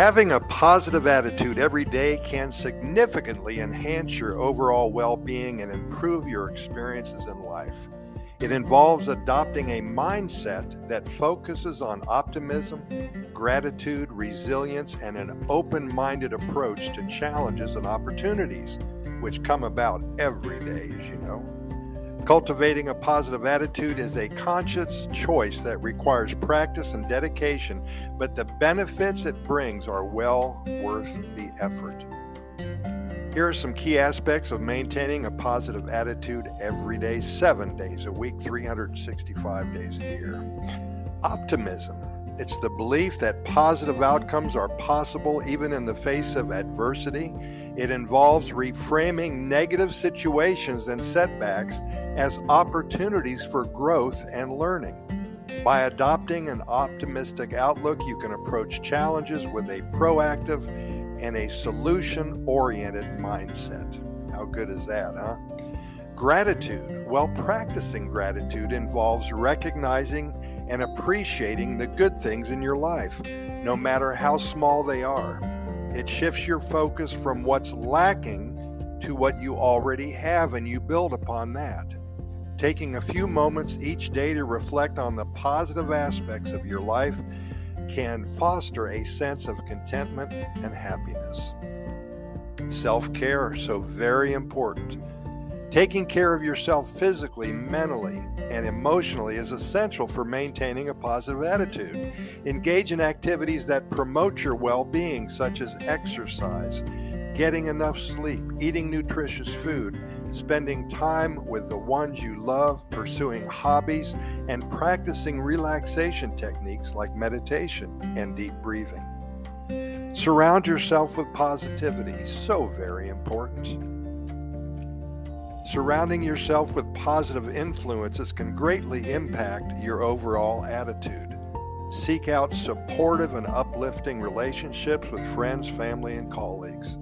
Having a positive attitude every day can significantly enhance your overall well being and improve your experiences in life. It involves adopting a mindset that focuses on optimism, gratitude, resilience, and an open minded approach to challenges and opportunities, which come about every day, as you know. Cultivating a positive attitude is a conscious choice that requires practice and dedication, but the benefits it brings are well worth the effort. Here are some key aspects of maintaining a positive attitude every day, seven days a week, 365 days a year. Optimism. It's the belief that positive outcomes are possible even in the face of adversity. It involves reframing negative situations and setbacks as opportunities for growth and learning. By adopting an optimistic outlook, you can approach challenges with a proactive and a solution oriented mindset. How good is that, huh? Gratitude. Well, practicing gratitude involves recognizing and appreciating the good things in your life, no matter how small they are. It shifts your focus from what's lacking to what you already have, and you build upon that. Taking a few moments each day to reflect on the positive aspects of your life can foster a sense of contentment and happiness. Self care, so very important. Taking care of yourself physically, mentally, and emotionally is essential for maintaining a positive attitude. Engage in activities that promote your well being, such as exercise, getting enough sleep, eating nutritious food, spending time with the ones you love, pursuing hobbies, and practicing relaxation techniques like meditation and deep breathing. Surround yourself with positivity, so very important. Surrounding yourself with positive influences can greatly impact your overall attitude. Seek out supportive and uplifting relationships with friends, family, and colleagues.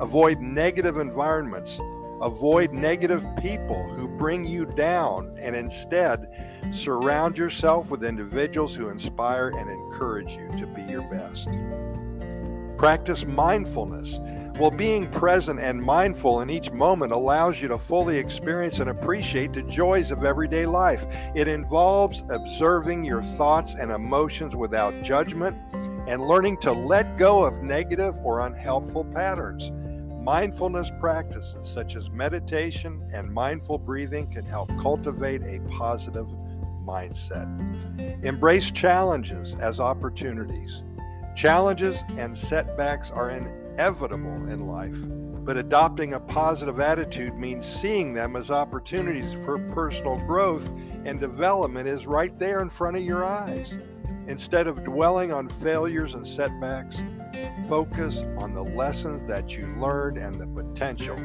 Avoid negative environments Avoid negative people who bring you down and instead surround yourself with individuals who inspire and encourage you to be your best. Practice mindfulness. Well, being present and mindful in each moment allows you to fully experience and appreciate the joys of everyday life. It involves observing your thoughts and emotions without judgment and learning to let go of negative or unhelpful patterns. Mindfulness practices such as meditation and mindful breathing can help cultivate a positive mindset. Embrace challenges as opportunities. Challenges and setbacks are inevitable in life, but adopting a positive attitude means seeing them as opportunities for personal growth and development is right there in front of your eyes. Instead of dwelling on failures and setbacks, focus on the lessons that you learned and the potential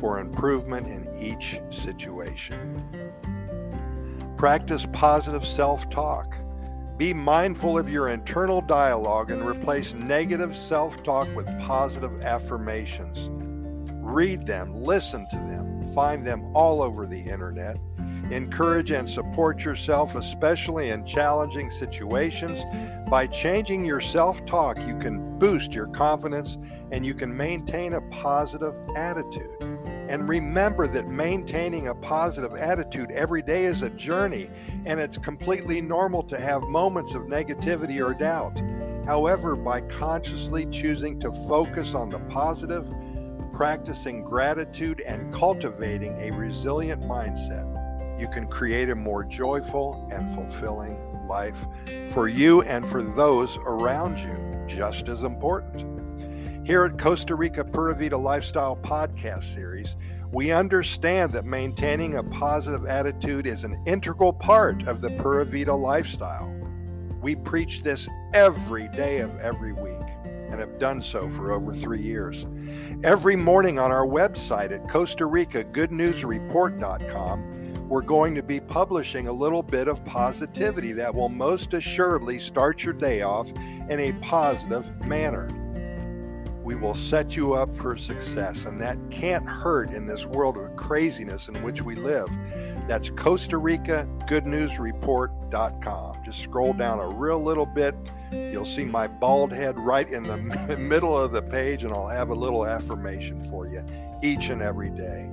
for improvement in each situation. Practice positive self talk. Be mindful of your internal dialogue and replace negative self talk with positive affirmations. Read them, listen to them, find them all over the internet Encourage and support yourself, especially in challenging situations. By changing your self talk, you can boost your confidence and you can maintain a positive attitude. And remember that maintaining a positive attitude every day is a journey, and it's completely normal to have moments of negativity or doubt. However, by consciously choosing to focus on the positive, practicing gratitude, and cultivating a resilient mindset, you can create a more joyful and fulfilling life for you and for those around you, just as important. Here at Costa Rica Pura Vida Lifestyle Podcast Series, we understand that maintaining a positive attitude is an integral part of the Pura Vida lifestyle. We preach this every day of every week and have done so for over three years. Every morning on our website at Costa Rica GoodNewsReport.com, we're going to be publishing a little bit of positivity that will most assuredly start your day off in a positive manner. We will set you up for success, and that can't hurt in this world of craziness in which we live. That's Costa Rica Good News Report.com. Just scroll down a real little bit. You'll see my bald head right in the middle of the page, and I'll have a little affirmation for you each and every day.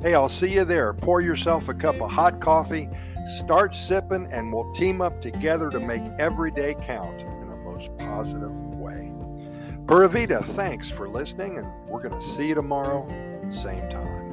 Hey, I'll see you there. Pour yourself a cup of hot coffee, start sipping, and we'll team up together to make every day count in a most positive Vida, thanks for listening, and we're going to see you tomorrow, same time.